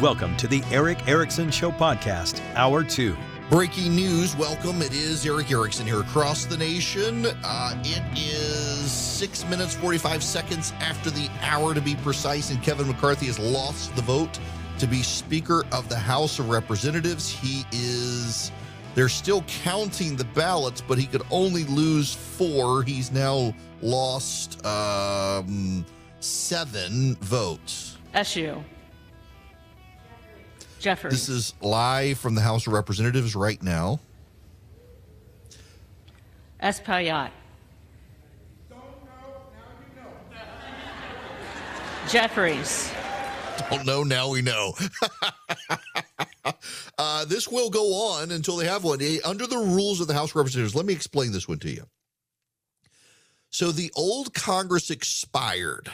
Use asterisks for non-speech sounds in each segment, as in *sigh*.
Welcome to the Erick Erickson Show Podcast, Hour 2. Breaking news, welcome. It is Erick Erickson here across the nation. Uh, it is six minutes, 45 seconds after the hour to be precise, and Kevin McCarthy has lost the vote to be Speaker of the House of Representatives. He is, they're still counting the ballots, but he could only lose four. He's now lost um, seven votes. SU. Jeffrey. This is live from the House of Representatives right now. Espaillat. Know, now you know. Jeffries. Don't know, now we know. *laughs* uh, this will go on until they have one. Eh, Under the rules of the House of Representatives, let me explain this one to you. So the old Congress expired.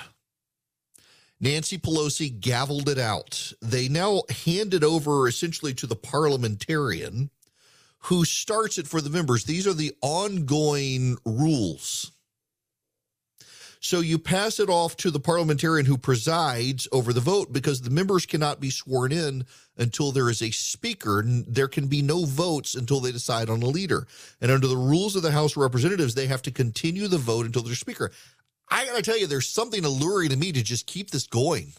Nancy Pelosi gavelled it out. They now hand it over essentially to the parliamentarian who starts it for the members. These are the ongoing rules. So you pass it off to the parliamentarian who presides over the vote because the members cannot be sworn in until there is a speaker. There can be no votes until they decide on a leader. And under the rules of the House of Representatives, they have to continue the vote until there's speaker. I got to tell you, there's something alluring to me to just keep this going.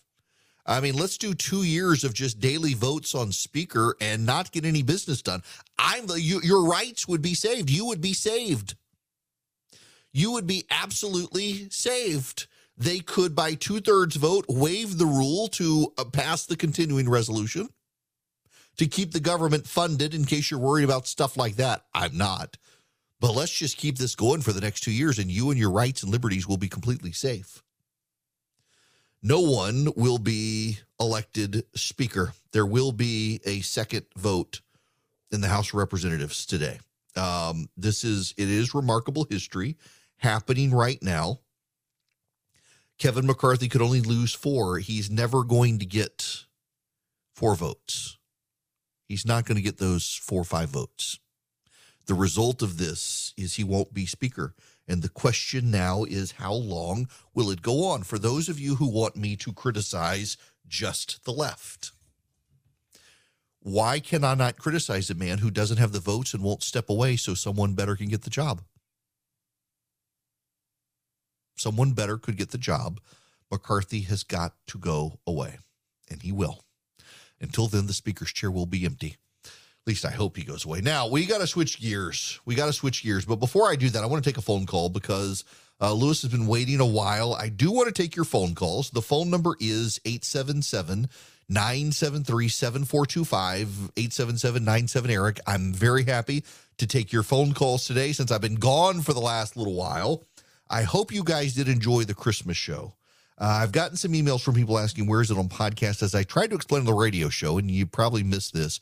I mean, let's do two years of just daily votes on speaker and not get any business done. I'm the you, your rights would be saved. You would be saved. You would be absolutely saved. They could, by two thirds vote, waive the rule to uh, pass the continuing resolution to keep the government funded in case you're worried about stuff like that. I'm not. But let's just keep this going for the next two years, and you and your rights and liberties will be completely safe. No one will be elected speaker. There will be a second vote in the House of Representatives today. Um, this is it is remarkable history happening right now. Kevin McCarthy could only lose four. He's never going to get four votes. He's not going to get those four or five votes. The result of this is he won't be speaker. And the question now is how long will it go on? For those of you who want me to criticize just the left, why can I not criticize a man who doesn't have the votes and won't step away so someone better can get the job? Someone better could get the job. McCarthy has got to go away, and he will. Until then, the speaker's chair will be empty. Least I hope he goes away. Now, we got to switch gears. We got to switch gears. But before I do that, I want to take a phone call because uh, Lewis has been waiting a while. I do want to take your phone calls. The phone number is 877 973 7425 877 97 Eric. I'm very happy to take your phone calls today since I've been gone for the last little while. I hope you guys did enjoy the Christmas show. Uh, I've gotten some emails from people asking where is it on podcast. As I tried to explain on the radio show, and you probably missed this,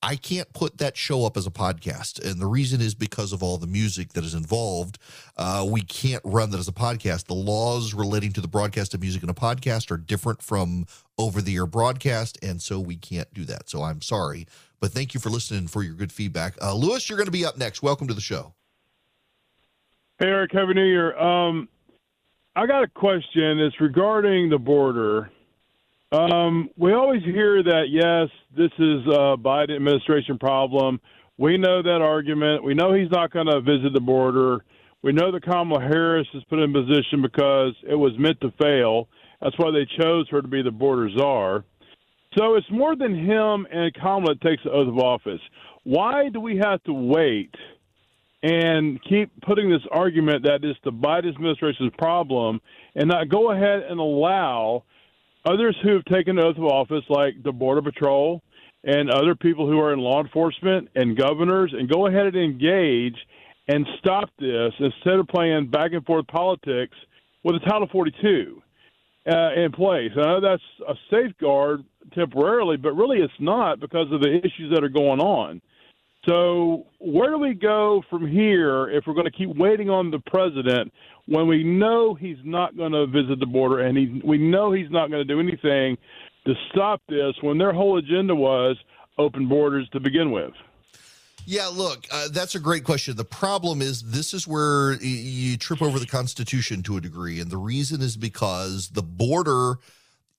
I can't put that show up as a podcast, and the reason is because of all the music that is involved. Uh, we can't run that as a podcast. The laws relating to the broadcast of music in a podcast are different from over-the-air broadcast, and so we can't do that. So I'm sorry, but thank you for listening for your good feedback. Uh, Lewis, you're going to be up next. Welcome to the show. Hey, Eric, Happy New Year. Um, I got a question. It's regarding the border. Um, we always hear that, yes, this is a Biden administration problem, We know that argument. We know he's not going to visit the border. We know that Kamala Harris is put in position because it was meant to fail. That's why they chose her to be the border czar. So it's more than him and Kamala takes the oath of office. Why do we have to wait and keep putting this argument that it's the Biden administration's problem and not go ahead and allow others who have taken the oath of office, like the Border Patrol and other people who are in law enforcement and governors, and go ahead and engage and stop this instead of playing back and forth politics with a Title 42 uh, in place. I know that's a safeguard temporarily, but really it's not because of the issues that are going on. So, where do we go from here if we're going to keep waiting on the president when we know he's not going to visit the border and he, we know he's not going to do anything to stop this when their whole agenda was open borders to begin with? Yeah, look, uh, that's a great question. The problem is this is where you trip over the Constitution to a degree. And the reason is because the border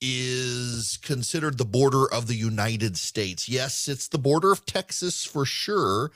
is considered the border of the United States. Yes, it's the border of Texas for sure,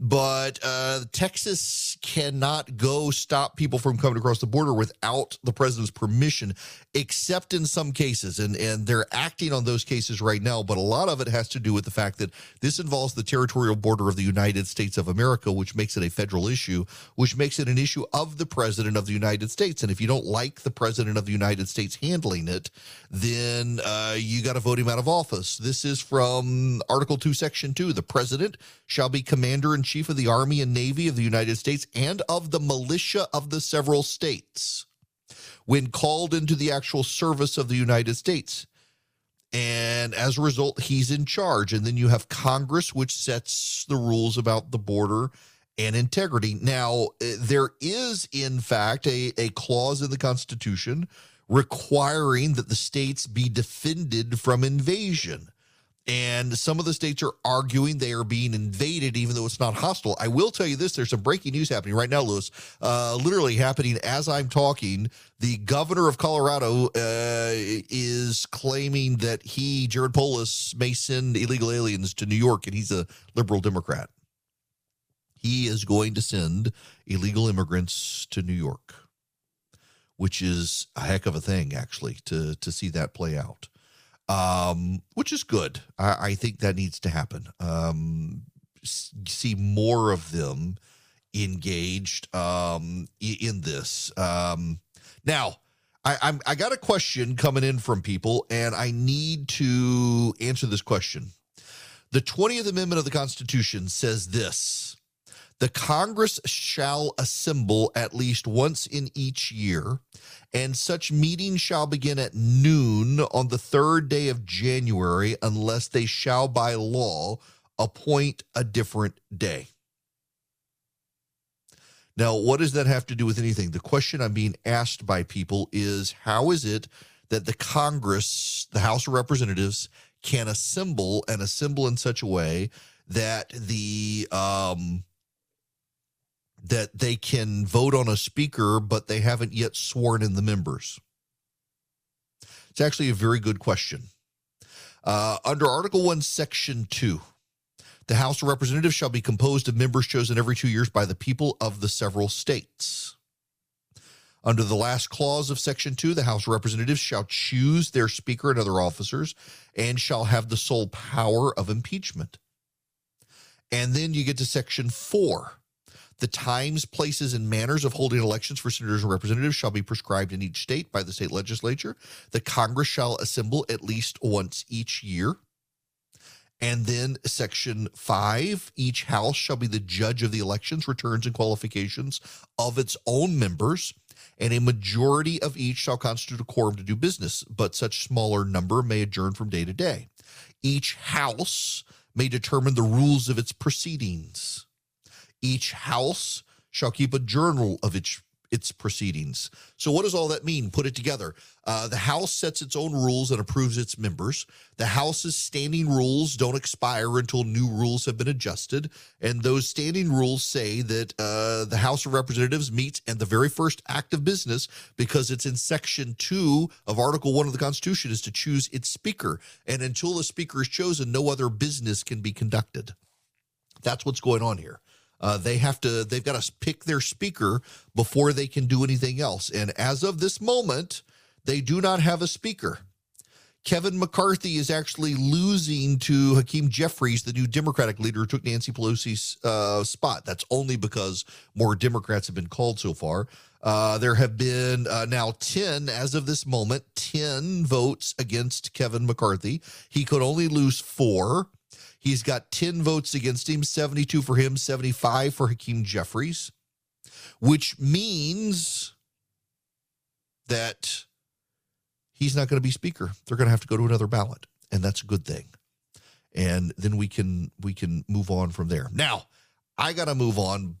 but uh, Texas cannot go stop people from coming across the border without the president's permission, except in some cases. And, and they're acting on those cases right now. But a lot of it has to do with the fact that this involves the territorial border of the United States of America, which makes it a federal issue, which makes it an issue of the president of the United States. And if you don't like the president of the United States handling it, then uh, you got to vote him out of office. This is from Article 2, Section 2. The president shall be commander in chief of the Army and Navy of the United States and of the militia of the several states when called into the actual service of the United States. And as a result, he's in charge. And then you have Congress, which sets the rules about the border and integrity. Now, eh, there is, in fact, a, a clause in the Constitution requiring that the states be defended from invasion. And some of the states are arguing they are being invaded, even though it's not hostile. I will tell you this there's some breaking news happening right now, Lewis. Uh, literally happening as I'm talking. The governor of Colorado uh, is claiming that he, Jared Polis, may send illegal aliens to New York, and he's a liberal Democrat. He is going to send illegal immigrants to New York, which is a heck of a thing, actually, to, to see that play out um, which is good. I, I, think that needs to happen. Um, see more of them engaged um, in this. Um, now, I, I'm I got a question coming in from people, and I need to answer this question. The 20th Amendment of the Constitution says this the Congress shall assemble at least once in each year, and such meeting shall begin at noon on the third day of January, unless they shall by law appoint a different day. Now, what does that have to do with anything? The question I'm being asked by people is how is it that the Congress, the House of Representatives, can assemble and assemble in such a way that the um, that they can vote on a speaker, but they haven't yet sworn in the members? It's actually a very good question. Uh, under Article 1, Section 2, the House of Representatives shall be composed of members chosen every two years by the people of the several states. Under the last clause of Section 2, the House of Representatives shall choose their Speaker and other officers and shall have the sole power of impeachment. And then you get to Section 4 the times, places, and manners of holding elections for senators and representatives shall be prescribed in each state by the state legislature. The Congress shall assemble at least once each year. And then section five each house shall be the judge of the elections, returns, and qualifications of its own members, and a majority of each shall constitute a quorum to do business, but such smaller number may adjourn from day to day. Each house may determine the rules of its proceedings. Each house shall keep a journal of its its proceedings. So, what does all that mean? Put it together. Uh, the House sets its own rules and approves its members. The House's standing rules don't expire until new rules have been adjusted. And those standing rules say that uh, the House of Representatives meets and the very first act of business, because it's in Section 2 of Article 1 of the Constitution, is to choose its Speaker. And until the Speaker is chosen, no other business can be conducted. That's what's going on here. Uh, they have to. They've got to pick their speaker before they can do anything else. And as of this moment, they do not have a speaker. Kevin McCarthy is actually losing to Hakeem Jeffries, the new Democratic leader who took Nancy Pelosi's uh, spot. That's only because more Democrats have been called so far. Uh, there have been uh, now 10, as of this moment, 10 votes against Kevin McCarthy. He could only lose four. He's got 10 votes against him, 72 for him, 75 for Hakeem Jeffries, which means that he's not going to be speaker. They're going to have to go to another ballot, and that's a good thing. And then we can we can move on from there. Now, I got to move on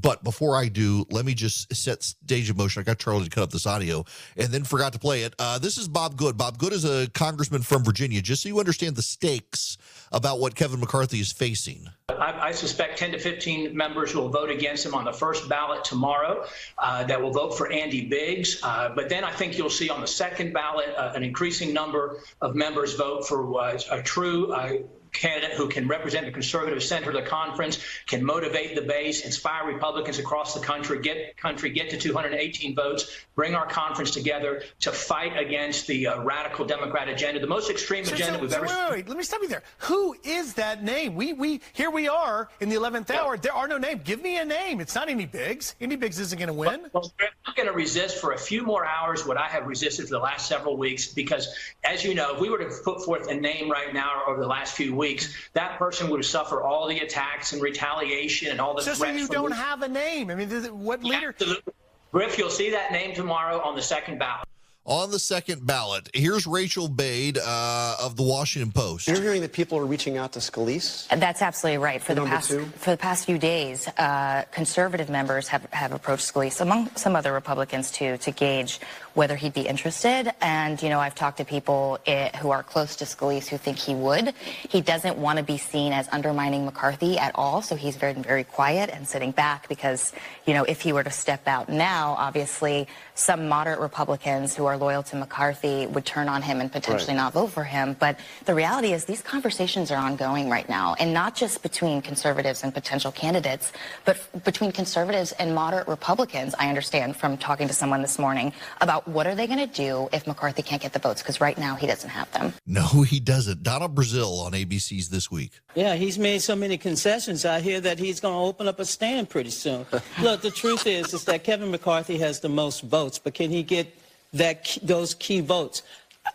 but before I do, let me just set stage of motion. I got Charlie to cut up this audio and then forgot to play it. Uh, this is Bob Good. Bob Good is a congressman from Virginia, just so you understand the stakes about what Kevin McCarthy is facing. I, I suspect 10 to 15 members will vote against him on the first ballot tomorrow uh, that will vote for Andy Biggs. Uh, but then I think you'll see on the second ballot uh, an increasing number of members vote for a true uh, candidate who can represent the conservative center of the conference, can motivate the base, inspire Republicans across the country, get country get to 218 votes, bring our conference together to fight against the uh, radical Democrat agenda, the most extreme so, agenda so, we've so ever wait, wait, wait, let me stop you there. Who is that name? We we here we are in the 11th hour. There are no names. Give me a name. It's not Andy Biggs. Andy Biggs isn't going to win. Well, I'm not going to resist for a few more hours what I have resisted for the last several weeks because, as you know, if we were to put forth a name right now or over the last few weeks, that person would suffer all the attacks and retaliation and all the so, threats. So you don't have a name. I mean, what leader? Absolutely. Griff, you'll see that name tomorrow on the second ballot. On the second ballot, here's Rachel Bade uh, of the Washington Post. You're hearing that people are reaching out to Scalise. That's absolutely right. For the past two? for the past few days, uh, conservative members have, have approached Scalise, among some other Republicans too, to gauge whether he'd be interested. And you know, I've talked to people it, who are close to Scalise who think he would. He doesn't want to be seen as undermining McCarthy at all, so he's very very quiet and sitting back because you know, if he were to step out now, obviously some moderate Republicans who are loyal to McCarthy would turn on him and potentially Right. not vote for him. But the reality is these conversations are ongoing right now, and not just between conservatives and potential candidates, but f- between conservatives and moderate Republicans. I understand from talking to someone this morning about what are they going to do if McCarthy can't get the votes because right now he doesn't have them. No, he doesn't. Donna Brazile on ABC's This Week. Yeah, he's made so many concessions. I hear that he's going to open up a stand pretty soon. *laughs* Look, the truth is, is that Kevin McCarthy has the most votes, but can he get that those key votes?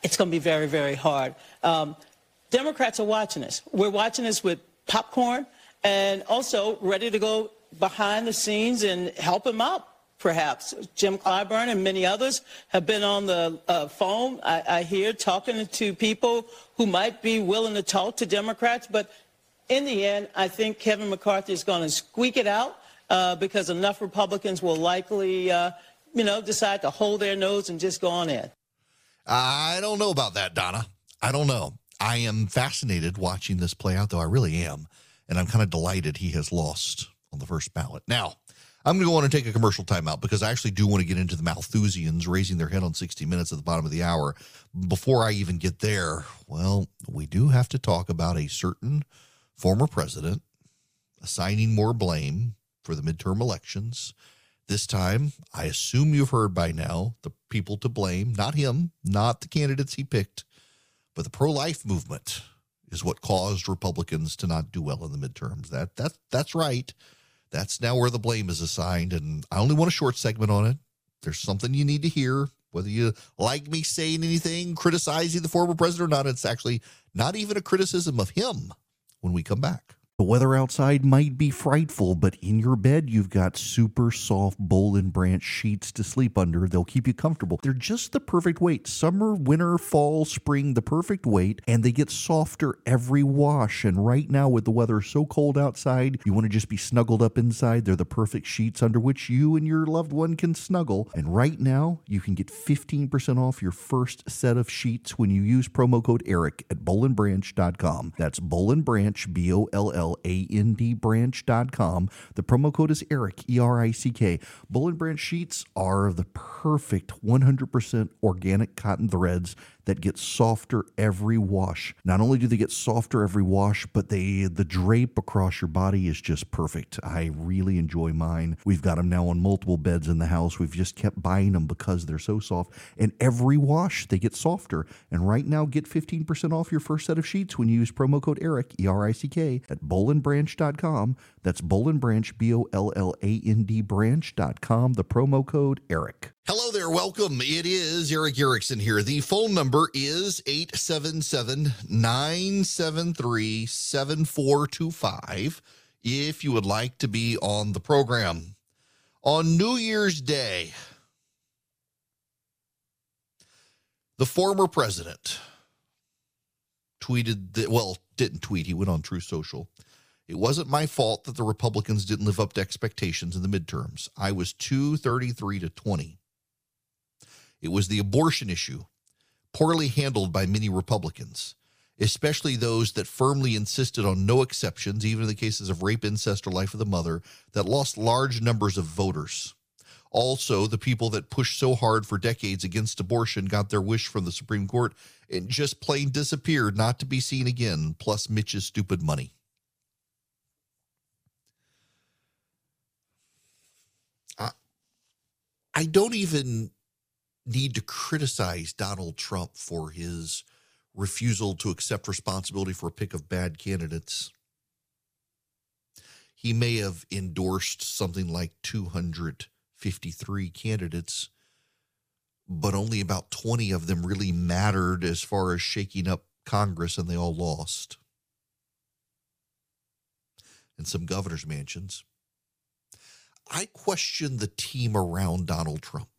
It's going to be very, very hard. Um, Democrats are watching this. We're watching this with popcorn and also ready to go behind the scenes and help him out. Perhaps Jim Clyburn and many others have been on the uh, phone. I, I hear talking to people who might be willing to talk to Democrats, but in the end, I think Kevin McCarthy is going to squeak it out uh, because enough Republicans will likely, uh, you know, decide to hold their nose and just go on in. I don't know about that, Donna. I don't know. I am fascinated watching this play out, though. I really am. And I'm kind of delighted he has lost on the first ballot. Now, I'm going to go on and take a commercial timeout because I actually do want to get into the Malthusians raising their head on 60 Minutes at the bottom of the hour. Before I even get there, well, we do have to talk about a certain former president assigning more blame for the midterm elections. This time, I assume you've heard by now the people to blame, not him, not the candidates he picked, but the pro life movement is what caused Republicans to not do well in the midterms. That that that's right. That's now where the blame is assigned, and I only want a short segment on it. There's something you need to hear, whether you like me saying anything, criticizing the former president or not. It's actually not even a criticism of him when we come back. The weather outside might be frightful, but in your bed, you've got super soft Boll and Branch sheets to sleep under. They'll keep you comfortable. They're just the perfect weight. Summer, winter, fall, spring, the perfect weight, and they get softer every wash. And right now, with the weather so cold outside, you want to just be snuggled up inside. They're the perfect sheets under which you and your loved one can snuggle. And right now, you can get 15% off your first set of sheets when you use promo code ERICK at bollandbranch.com. That's Boll and Branch, B O L L A N D branch.com. The promo code is ERICK, E R I C K. Boll and Branch sheets are the perfect 100% organic cotton threads that get softer every wash. Not only do they get softer every wash, but they the drape across your body is just perfect. I really enjoy mine. We've got them now on multiple beds in the house. We've just kept buying them because they're so soft. And every wash they get softer. And right now, get 15% off your first set of sheets when you use promo code ERICK, E R I C K, at bollandbranch.com. That's Boll and Branch, B O L L A N D branch.com. The promo code ERICK. Hello there, welcome. It is Erick Erickson here. The phone number is 877 973 7425 if you would like to be on the program. On New Year's Day, the former president tweeted that, well, didn't tweet, he went on Truth Social. It wasn't my fault that the Republicans didn't live up to expectations in the midterms. I was 233 to 20. It was the abortion issue, poorly handled by many Republicans, especially those that firmly insisted on no exceptions, even in the cases of rape, incest, or life of the mother, that lost large numbers of voters. Also, the people that pushed so hard for decades against abortion got their wish from the Supreme Court and just plain disappeared, not to be seen again, plus Mitch's stupid money. I, don't even need to criticize Donald Trump for his refusal to accept responsibility for a pick of bad candidates. He may have endorsed something like 253 candidates, but only about 20 of them really mattered as far as shaking up Congress, and they all lost. And some governor's mansions. I question the team around Donald Trump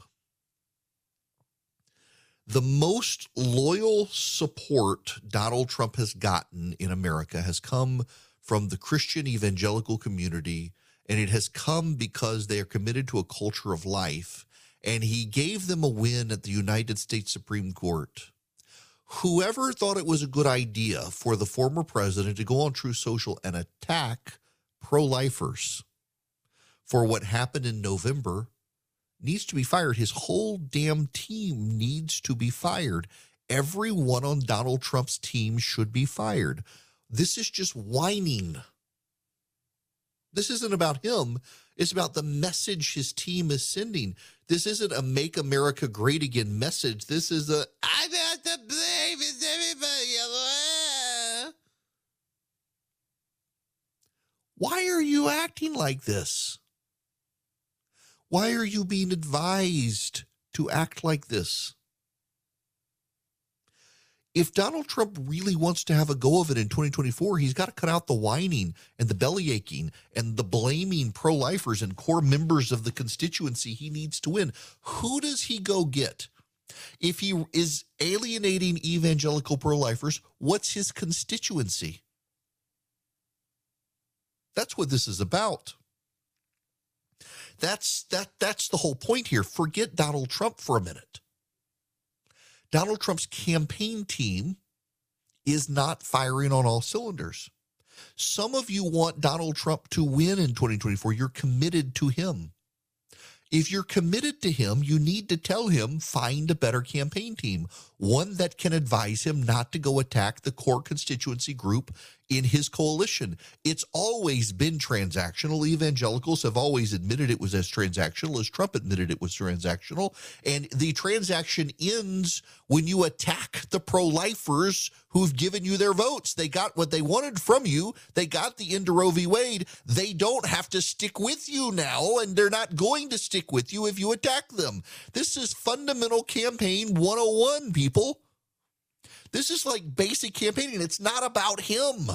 the most loyal support Donald Trump has gotten in America has come from the Christian evangelical community, and it has come because they are committed to a culture of life. And he gave them a win at the United States Supreme Court. Whoever thought it was a good idea for the former president to go on Truth Social and attack pro lifers for what happened in November needs to be fired. His whole damn team needs to be fired. Everyone on Donald Trump's team should be fired. This is just whining. This isn't about him. It's about the message his team is sending. This isn't a make America great again message. This is a I got to blame is everybody. Why are you acting like this? Why are you being advised to act like this? If Donald Trump really wants to have a go of it in 2024, he's got to cut out the whining and the belly aching and the blaming pro lifers and core members of the constituency he needs to win. Who does he go get? If he is alienating evangelical pro lifers, what's his constituency? That's what this is about. That's that that's the whole point here. Forget Donald Trump for a minute. Donald Trump's campaign team is not firing on all cylinders. Some of you want Donald Trump to win in 2024. You're committed to him. If you're committed to him, you need to tell him find a better campaign team, one that can advise him not to go attack the core constituency group in his coalition. It's always been transactional. Evangelicals have always admitted it was as transactional as Trump admitted it was transactional. And the transaction ends when you attack the pro lifers who've given you their votes. They got what they wanted from you, they got the end of Roe v. Wade. They don't have to stick with you now, and they're not going to stick with you if you attack them. This is fundamental campaign 101, people. This is like basic campaigning. It's not about him.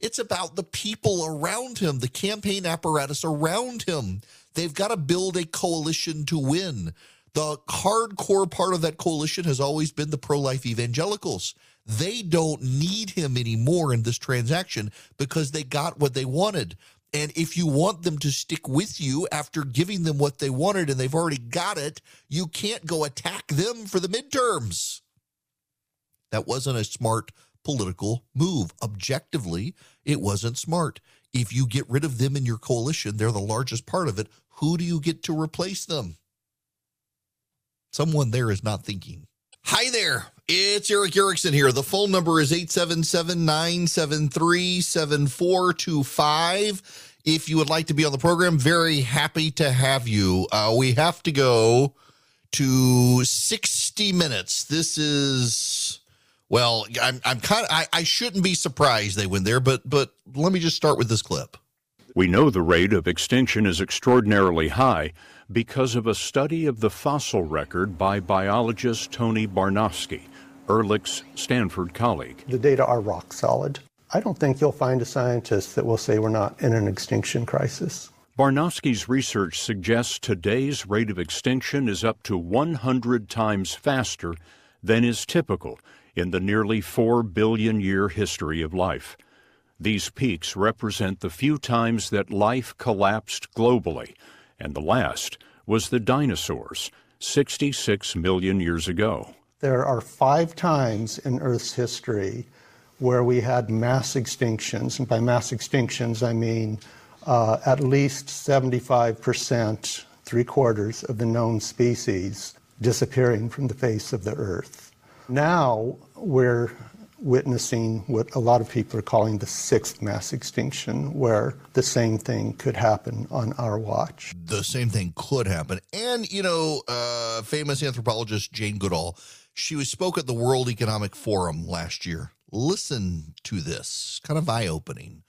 It's about the people around him, the campaign apparatus around him. They've got to build a coalition to win. The hardcore part of that coalition has always been the pro life evangelicals. They don't need him anymore in this transaction because they got what they wanted. And if you want them to stick with you after giving them what they wanted and they've already got it, you can't go attack them for the midterms. That wasn't a smart political move. Objectively, it wasn't smart. If you get rid of them in your coalition, they're the largest part of it. Who do you get to replace them? Someone there is not thinking. Hi there. It's Erick Erickson here. The phone number is 877 973 7425. If you would like to be on the program, very happy to have you. Uh, we have to go to 60 minutes. This is, well, I'm, I'm kind of, I, I shouldn't be surprised they went there, but, but let me just start with this clip. We know the rate of extinction is extraordinarily high because of a study of the fossil record by biologist Tony Barnosky, Ehrlich's Stanford colleague. The data are rock solid. I don't think you'll find a scientist that will say we're not in an extinction crisis. Barnosky's research suggests today's rate of extinction is up to 100 times faster than is typical in the nearly 4 billion year history of life. These peaks represent the few times that life collapsed globally, and the last was the dinosaurs 66 million years ago. There are five times in Earth's history where we had mass extinctions. And by mass extinctions, I mean uh, at least 75%, three quarters of the known species disappearing from the face of the Earth. Now we're witnessing what a lot of people are calling the sixth mass extinction, where the same thing could happen on our watch. The same thing could happen. And, you know, uh, famous anthropologist Jane Goodall, she was spoke at the World Economic Forum last year. Listen to this, kind of eye opening.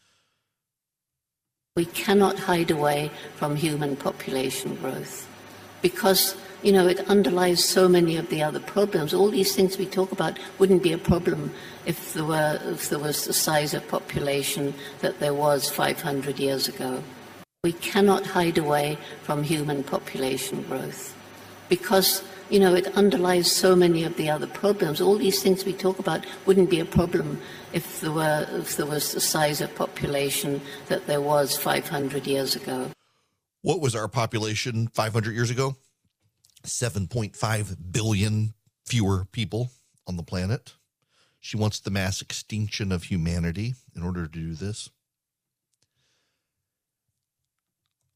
We cannot hide away from human population growth because you know, it underlies so many of the other problems. All these things we talk about wouldn't be a problem if there were if there was the size of population that there was 500 years ago. We cannot hide away from human population growth because you know it underlies so many of the other problems. All these things we talk about wouldn't be a problem if there were if there was the size of population that there was 500 years ago. What was our population 500 years ago? 7.5 billion fewer people on the planet. She wants the mass extinction of humanity in order to do this.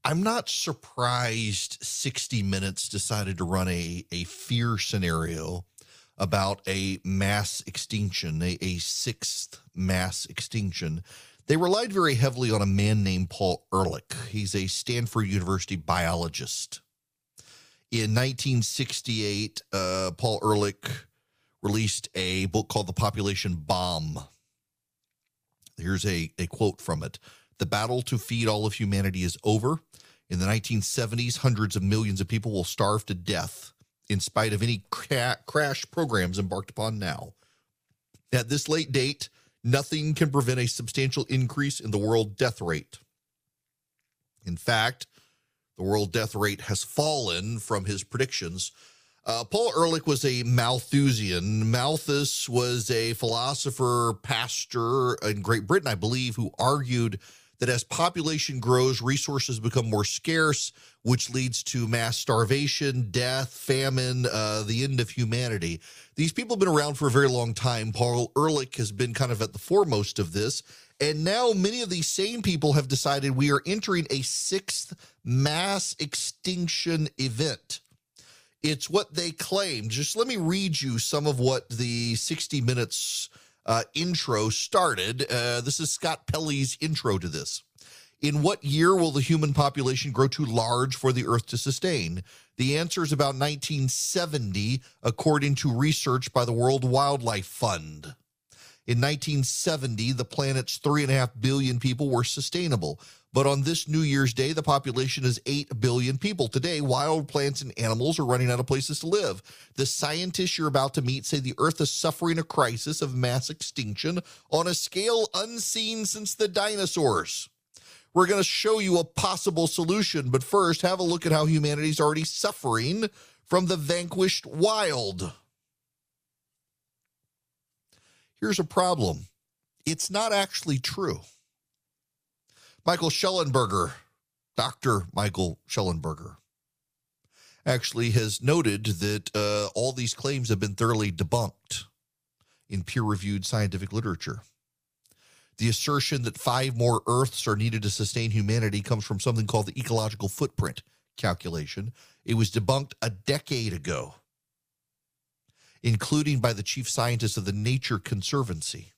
I'm not surprised 60 Minutes decided to run a, a fear scenario about a mass extinction, a, a sixth mass extinction. They relied very heavily on a man named Paul Ehrlich. He's a Stanford University biologist. In 1968, uh, Paul Ehrlich released a book called The Population Bomb. Here's a, a quote from it The battle to feed all of humanity is over. In the 1970s, hundreds of millions of people will starve to death in spite of any cra- crash programs embarked upon now. At this late date, nothing can prevent a substantial increase in the world death rate. In fact, the world death rate has fallen from his predictions uh, Paul Ehrlich was a Malthusian. Malthus was a philosopher, pastor in Great Britain, I believe, who argued that as population grows, resources become more scarce, which leads to mass starvation, death, famine, uh, the end of humanity. These people have been around for a very long time. Paul Ehrlich has been kind of at the foremost of this. And now many of these same people have decided we are entering a sixth mass extinction event. It's what they claim. Just let me read you some of what the 60 Minutes uh, intro started. Uh, this is Scott Pelley's intro to this. In what year will the human population grow too large for the Earth to sustain? The answer is about 1970, according to research by the World Wildlife Fund. In 1970, the planet's 3.5 billion people were sustainable. But on this New Year's Day, the population is 8 billion people. Today, wild plants and animals are running out of places to live. The scientists you're about to meet say the Earth is suffering a crisis of mass extinction on a scale unseen since the dinosaurs. We're going to show you a possible solution, but first, have a look at how humanity's already suffering from the vanquished wild. Here's a problem it's not actually true. Michael Shellenberger, Dr. Michael Shellenberger, actually has noted that uh, all these claims have been thoroughly debunked in peer reviewed scientific literature. The assertion that five more Earths are needed to sustain humanity comes from something called the ecological footprint calculation. It was debunked a decade ago. including by the chief scientist of the Nature Conservancy.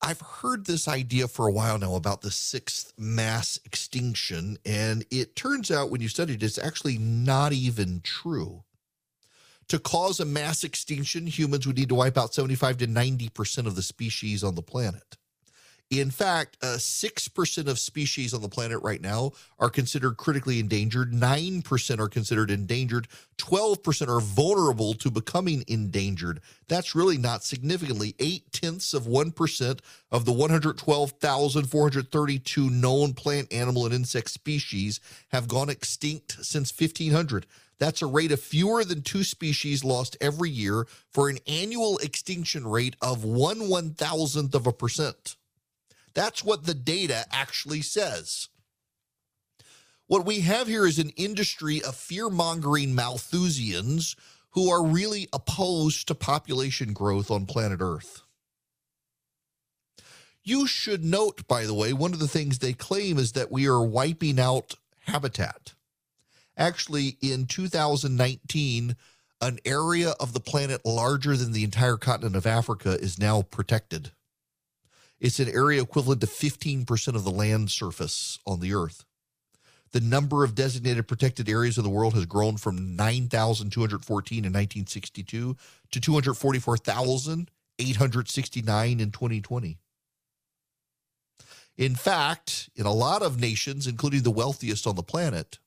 I've heard this idea for a while now about the sixth mass extinction, and it turns out when you study it, it's actually not even true. To cause a mass extinction, humans would need to wipe out 75 to 90% of the species on the planet. In fact, uh, 6% of species on the planet right now are considered critically endangered, 9% are considered endangered, 12% are vulnerable to becoming endangered. That's really not significantly. Eight tenths of 1% of the 112,432 known plant, animal, and insect species have gone extinct since 1500. That's a rate of fewer than two species lost every year for an annual extinction rate of one one thousandth of a percent. That's what the data actually says. What we have here is an industry of fear mongering Malthusians who are really opposed to population growth on planet Earth. You should note, by the way, one of the things they claim is that we are wiping out habitat. Actually, in 2019, an area of the planet larger than the entire continent of Africa is now protected. It's an area equivalent to 15% of the land surface on the earth. The number of designated protected areas of the world has grown from 9,214 in 1962 to 244,869 in 2020. In fact, in a lot of nations, including the wealthiest on the planet,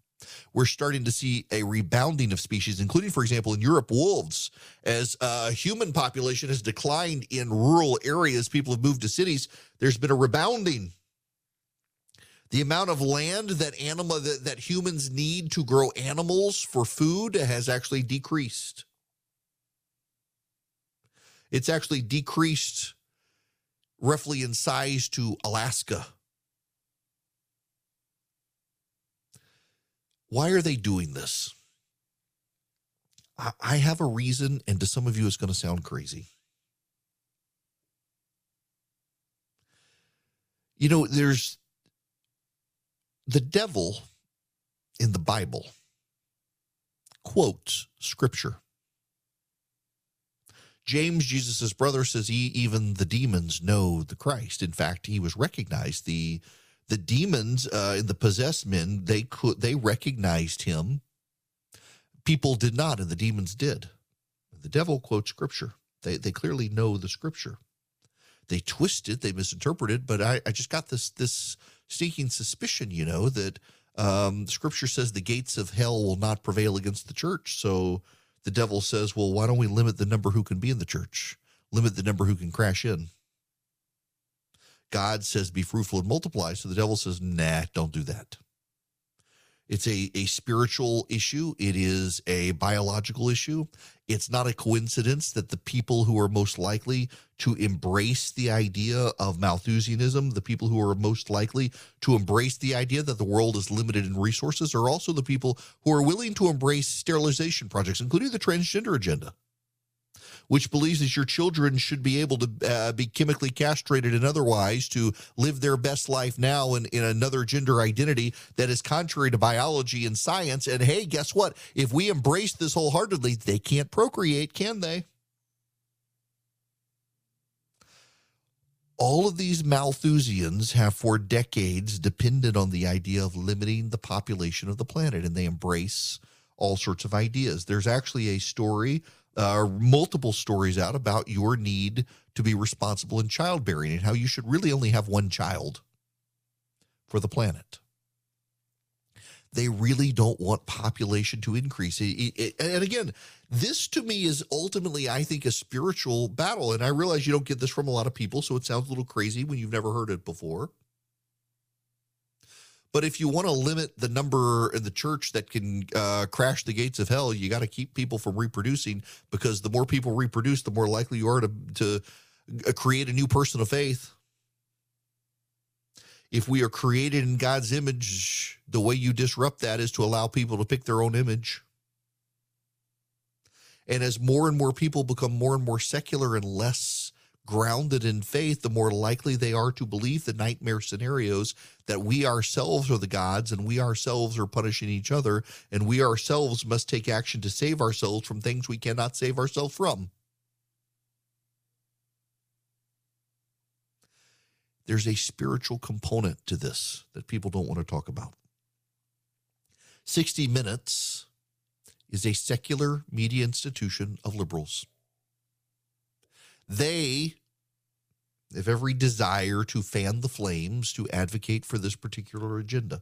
we're starting to see a rebounding of species, including, for example, in Europe, wolves. As uh, human population has declined in rural areas, people have moved to cities. There's been a rebounding. The amount of land that animal that, that humans need to grow animals for food has actually decreased. It's actually decreased roughly in size to Alaska. Why are they doing this? I have a reason, and to some of you, it's going to sound crazy. You know, there's the devil in the Bible quotes scripture. James, Jesus' brother, says he, even the demons know the Christ. In fact, he was recognized. The the demons uh, the possessed men they could they recognized him. People did not and the demons did. The devil quotes scripture. They, they clearly know the scripture. They twist it they misinterpret it but I, I just got this this sneaking suspicion you know that um, scripture says the gates of hell will not prevail against the church. So the devil says well why don't we limit the number who can be in the church? Limit the number who can crash in God says, be fruitful and multiply. So the devil says, nah, don't do that. It's a, a spiritual issue. It is a biological issue. It's not a coincidence that the people who are most likely to embrace the idea of Malthusianism, the people who are most likely to embrace the idea that the world is limited in resources, are also the people who are willing to embrace sterilization projects, including the transgender agenda which believes that your children should be able to uh, be chemically castrated and otherwise to live their best life now in, in another gender identity that is contrary to biology and science. And hey, guess what? If we embrace this wholeheartedly, they can't procreate, can they? all of these Malthusians have for decades depended on the idea of limiting the population of the planet, and they embrace all sorts of ideas. There's actually a story uh, multiple stories out about your need to be responsible in childbearing and how you should really only have one child for the planet. They really don't want population to increase. and again, this to me is ultimately, I think, a spiritual battle. And I realize you don't get this from a lot of people, so it sounds a little crazy when you've never heard it before. But if you want to limit the number in the church that can uh, crash the gates of hell, you got to keep people from reproducing because the more people reproduce, the more likely you are to to uh, create a new person of faith. If we are created in God's image, the way you disrupt that is to allow people to pick their own image. And as more and more people become more and more secular and less grounded in faith, the more likely they are to believe the nightmare scenarios that we ourselves are the gods and we ourselves are punishing each other and we ourselves must take action to save ourselves from things we cannot save ourselves from. There's a spiritual component to this that people don't want to talk about. 60 Minutes is a secular media institution of liberals. They have every desire to fan the flames to advocate for this particular agenda.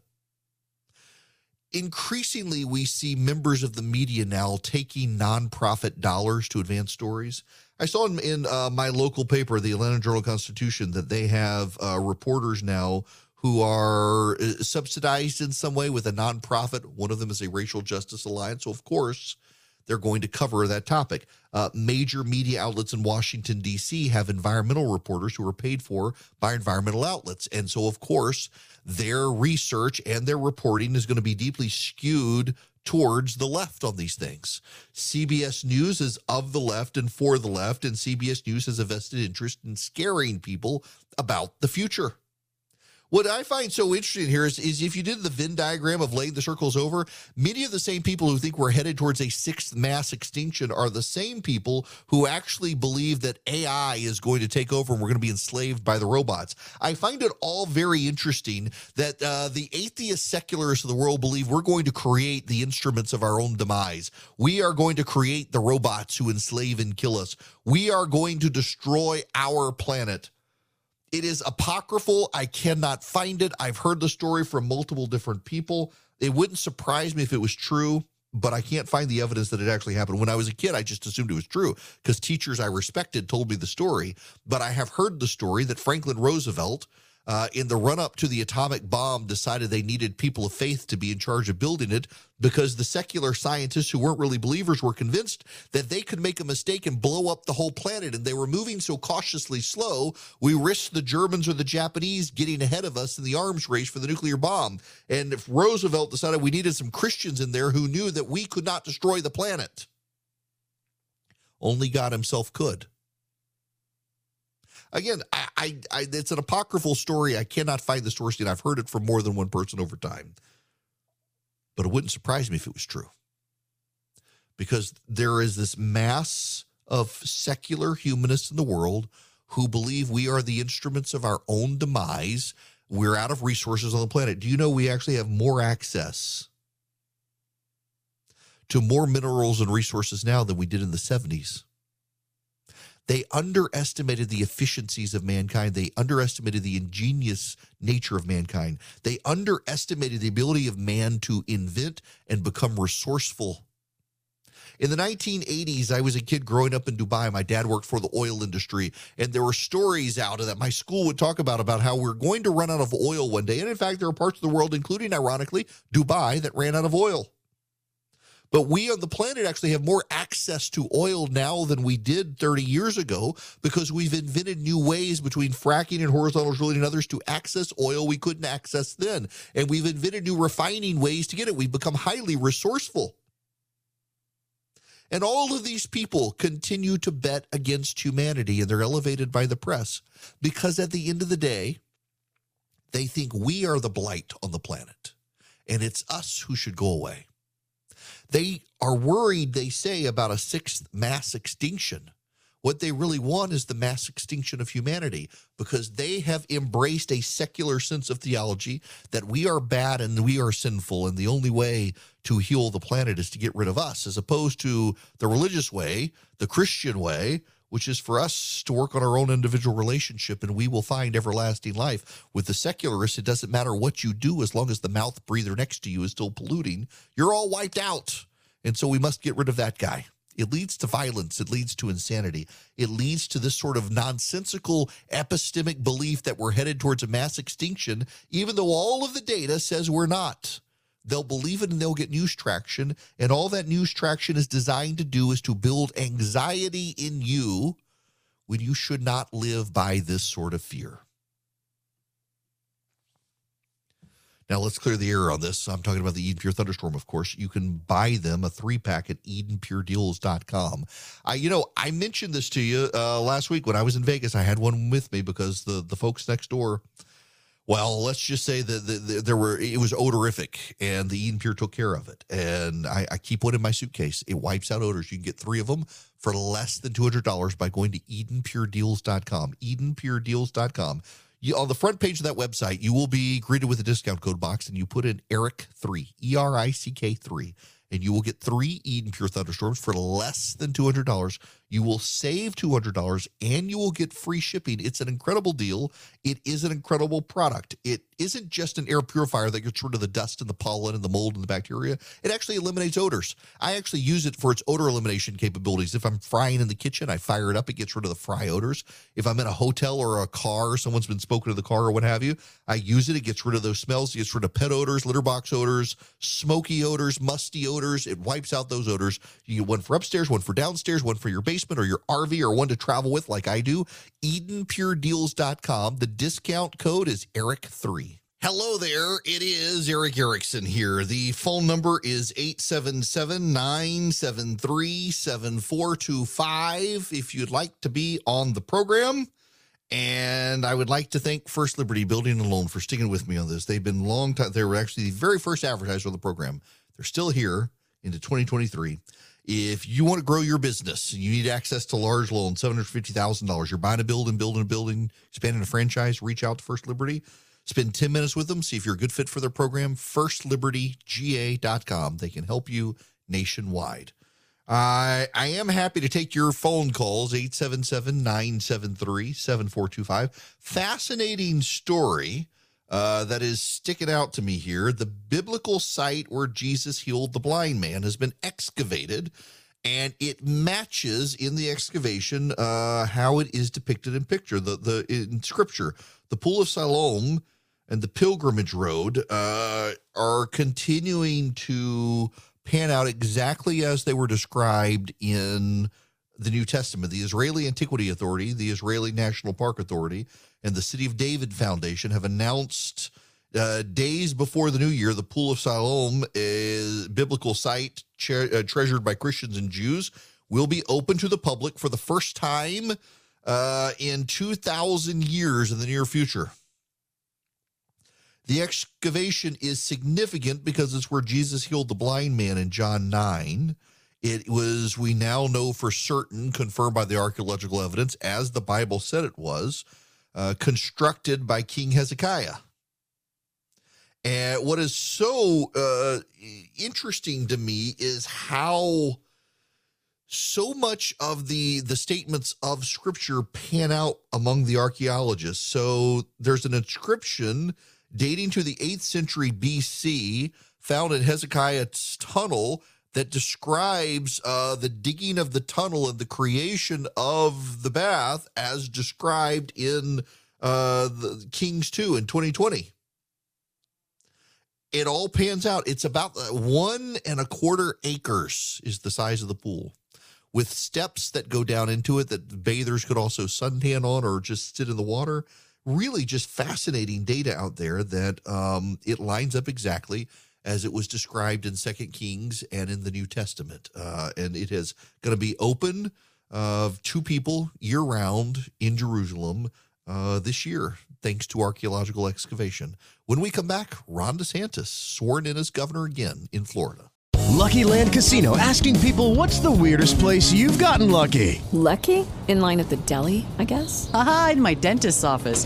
Increasingly, we see members of the media now taking nonprofit dollars to advance stories. I saw in, in uh, my local paper, the Atlanta Journal Constitution, that they have uh, reporters now who are uh, subsidized in some way with a nonprofit. One of them is a Racial Justice Alliance. So, of course, they're going to cover that topic. Uh, major media outlets in Washington, D.C. have environmental reporters who are paid for by environmental outlets. And so, of course, their research and their reporting is going to be deeply skewed towards the left on these things. CBS News is of the left and for the left, and CBS News has a vested interest in scaring people about the future. What I find so interesting here is, is if you did the Venn diagram of laying the circles over, many of the same people who think we're headed towards a sixth mass extinction are the same people who actually believe that AI is going to take over and we're going to be enslaved by the robots. I find it all very interesting that uh, the atheist secularists of the world believe we're going to create the instruments of our own demise. We are going to create the robots who enslave and kill us. We are going to destroy our planet. It is apocryphal. I cannot find it. I've heard the story from multiple different people. It wouldn't surprise me if it was true, but I can't find the evidence that it actually happened. When I was a kid, I just assumed it was true because teachers I respected told me the story. But I have heard the story that Franklin Roosevelt uh, in the run up to the atomic bomb, decided they needed people of faith to be in charge of building it because the secular scientists who weren't really believers were convinced that they could make a mistake and blow up the whole planet. And they were moving so cautiously slow, we risked the Germans or the Japanese getting ahead of us in the arms race for the nuclear bomb. And if Roosevelt decided we needed some Christians in there who knew that we could not destroy the planet, only God Himself could again, I, I, I, it's an apocryphal story. I cannot find the source yet. I've heard it from more than one person over time, but it wouldn't surprise me if it was true, because there is this mass of secular humanists in the world who believe we are the instruments of our own demise. We're out of resources on the planet. Do you know we actually have more access to more minerals and resources now than we did in the 70s? They underestimated the efficiencies of mankind. They underestimated the ingenious nature of mankind. They underestimated the ability of man to invent and become resourceful. In the 1980s, I was a kid growing up in Dubai. My dad worked for the oil industry, and there were stories out that my school would talk about about how we're going to run out of oil one day. And in fact, there are parts of the world, including ironically Dubai, that ran out of oil. But we on the planet actually have more access to oil now than we did 30 years ago because we've invented new ways between fracking and horizontal drilling and others to access oil we couldn't access then. And we've invented new refining ways to get it. We've become highly resourceful. And all of these people continue to bet against humanity and they're elevated by the press because at the end of the day, they think we are the blight on the planet and it's us who should go away. They are worried, they say, about a sixth mass extinction. What they really want is the mass extinction of humanity because they have embraced a secular sense of theology that we are bad and we are sinful, and the only way to heal the planet is to get rid of us, as opposed to the religious way, the Christian way, which is for us to work on our own individual relationship and we will find everlasting life. With the secularists, it doesn't matter what you do as long as the mouth breather next to you is still polluting, you're all wiped out. And so we must get rid of that guy. It leads to violence. It leads to insanity. It leads to this sort of nonsensical epistemic belief that we're headed towards a mass extinction, even though all of the data says we're not. They'll believe it and they'll get news traction. And all that news traction is designed to do is to build anxiety in you when you should not live by this sort of fear. Now let's clear the air on this. I'm talking about the Eden Pure Thunderstorm, of course. You can buy them a three pack at EdenPureDeals.com. I, you know, I mentioned this to you uh, last week when I was in Vegas. I had one with me because the the folks next door. Well, let's just say that the, the, there were it was odorific, and the Eden Pure took care of it. And I, I keep one in my suitcase. It wipes out odors. You can get three of them for less than two hundred dollars by going to EdenPureDeals.com. EdenPureDeals.com. You, on the front page of that website, you will be greeted with a discount code box, and you put in ERICK3, E R I C K 3, and you will get three Eden Pure Thunderstorms for less than $200. You will save $200 and you will get free shipping. It's an incredible deal. It is an incredible product. It isn't just an air purifier that gets rid of the dust and the pollen and the mold and the bacteria. It actually eliminates odors. I actually use it for its odor elimination capabilities. If I'm frying in the kitchen, I fire it up. It gets rid of the fry odors. If I'm in a hotel or a car, someone's been spoken to the car or what have you, I use it. It gets rid of those smells. It gets rid of pet odors, litter box odors, smoky odors, musty odors. It wipes out those odors. You get one for upstairs, one for downstairs, one for your basement or your RV or one to travel with like I do. EdenPureDeals.com. The discount code is ERICK3. Hello there. It is Erick Erickson here. The phone number is 877 973 7425 if you'd like to be on the program. And I would like to thank First Liberty Building and Loan for sticking with me on this. They've been long time. They were actually the very first advertiser of the program. They're still here into 2023. If you want to grow your business, you need access to large loans, $750,000. You're buying a building, building a building, expanding a franchise, reach out to First Liberty. Spend 10 minutes with them, see if you're a good fit for their program. FirstLibertyGA.com. They can help you nationwide. I I am happy to take your phone calls 877-973-7425. Fascinating story uh, that is sticking out to me here. The biblical site where Jesus healed the blind man has been excavated and it matches in the excavation uh, how it is depicted in picture the the in scripture. The pool of Siloam and the pilgrimage road uh, are continuing to pan out exactly as they were described in the New Testament. The Israeli Antiquity Authority, the Israeli National Park Authority, and the City of David Foundation have announced uh, days before the new year the Pool of Siloam, is biblical site tre- uh, treasured by Christians and Jews, will be open to the public for the first time uh, in 2,000 years in the near future. The excavation is significant because it's where Jesus healed the blind man in John 9. It was, we now know for certain, confirmed by the archaeological evidence, as the Bible said it was, uh, constructed by King Hezekiah. And what is so uh, interesting to me is how so much of the the statements of scripture pan out among the archaeologists. So there's an inscription dating to the 8th century BC found in Hezekiah's tunnel that describes uh, the digging of the tunnel and the creation of the bath as described in uh, the Kings 2 in 2020. It all pans out. It's about uh, one and a quarter acres is the size of the pool with steps that go down into it that bathers could also suntan on or just sit in the water. Really, just fascinating data out there that um, it lines up exactly as it was described in Second Kings and in the New Testament. Uh, and it is going to be open of uh, two people year round in Jerusalem uh, this year, thanks to archaeological excavation. When we come back, Ron DeSantis sworn in as governor again in Florida. Lucky Land Casino asking people what's the weirdest place you've gotten lucky? Lucky? In line at the deli, I guess? Aha, in my dentist's office.